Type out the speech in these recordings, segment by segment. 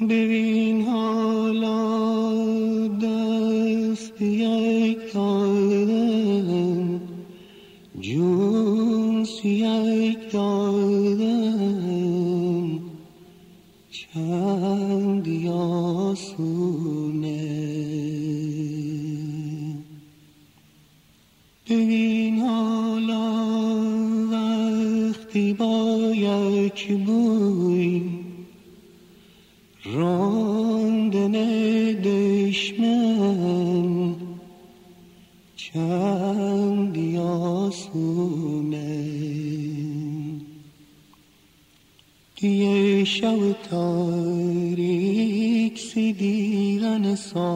ببین حالا دست یک دادم جون یک دادم چند یاسونه. ببین حالا وقتی با یک بوی شب تاریک سی دیرن سا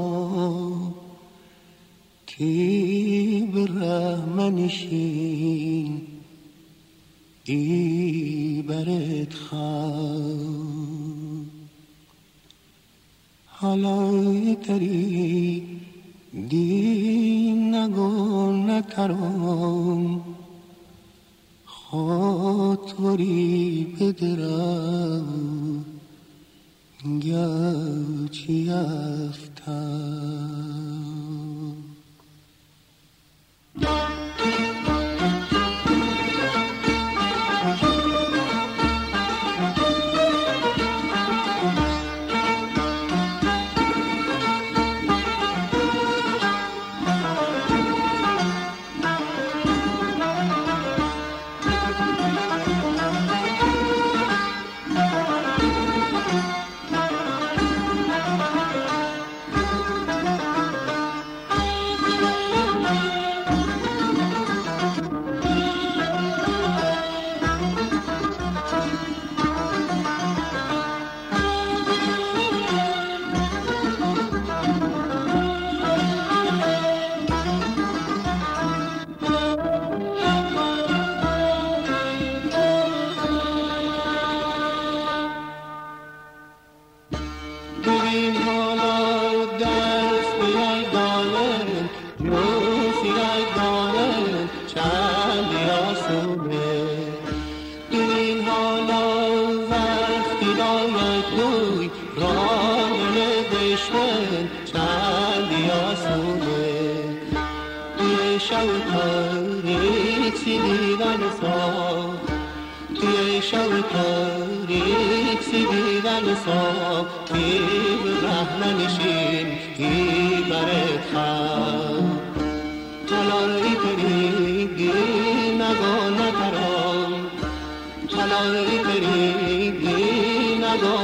تیب رحمنشین ای برد خواه حالا تری دی نگو نترم خاطری بدرم گرچی افتم شوتاریکسی دیوان ساب توی شوتاریکسی دیوان ساب ای به بهمنشین ای برد خب تلایی تریگی نگا نترام تلایی تریگی نگا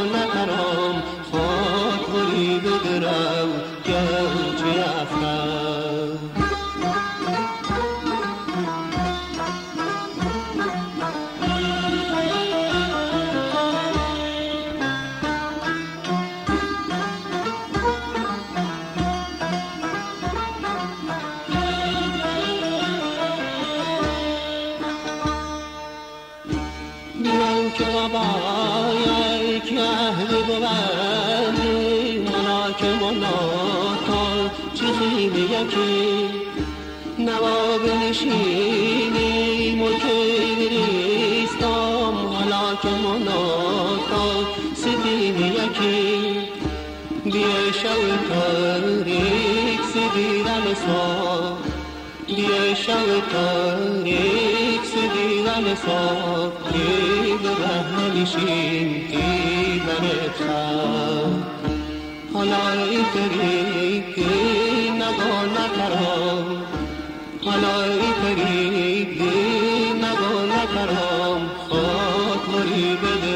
باید که اهل بودی مناکم و ناتال یکی نواب نشینیم و کیریستم حالا که مناتا سدیم یکی بیه شو تاریک سدیرم سا بیه شو غم فاق به ره نمیشیم کی بر حالا ای فری کی نگا نکرام حالا ای فری کی نگا نکرام خاطری بده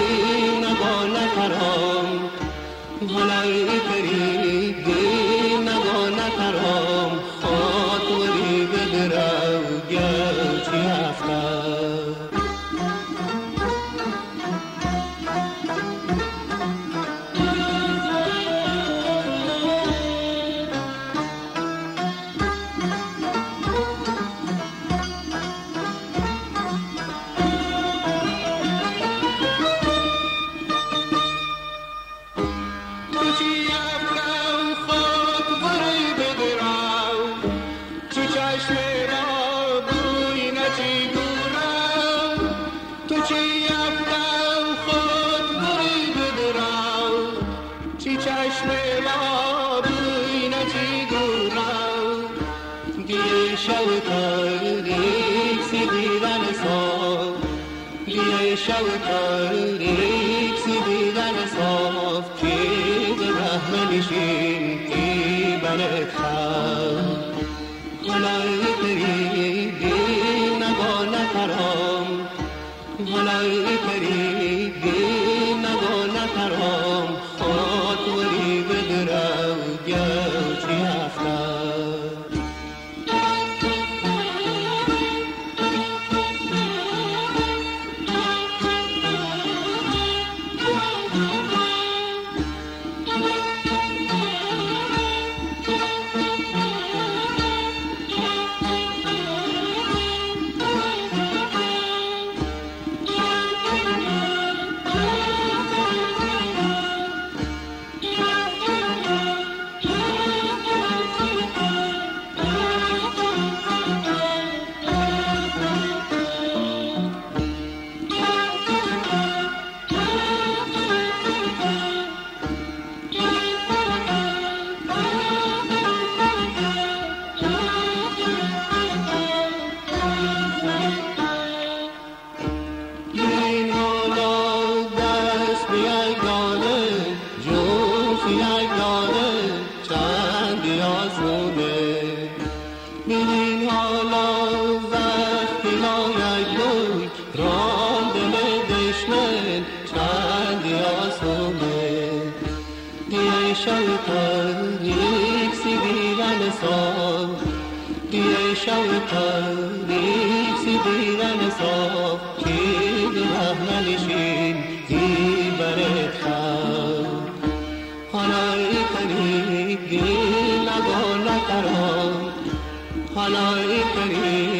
شب تاریک شب تاریک سی دیوان صاف دیه شب تاریک سی دیوان صاف که رحمه نشین دی برد خواب نگا نکرام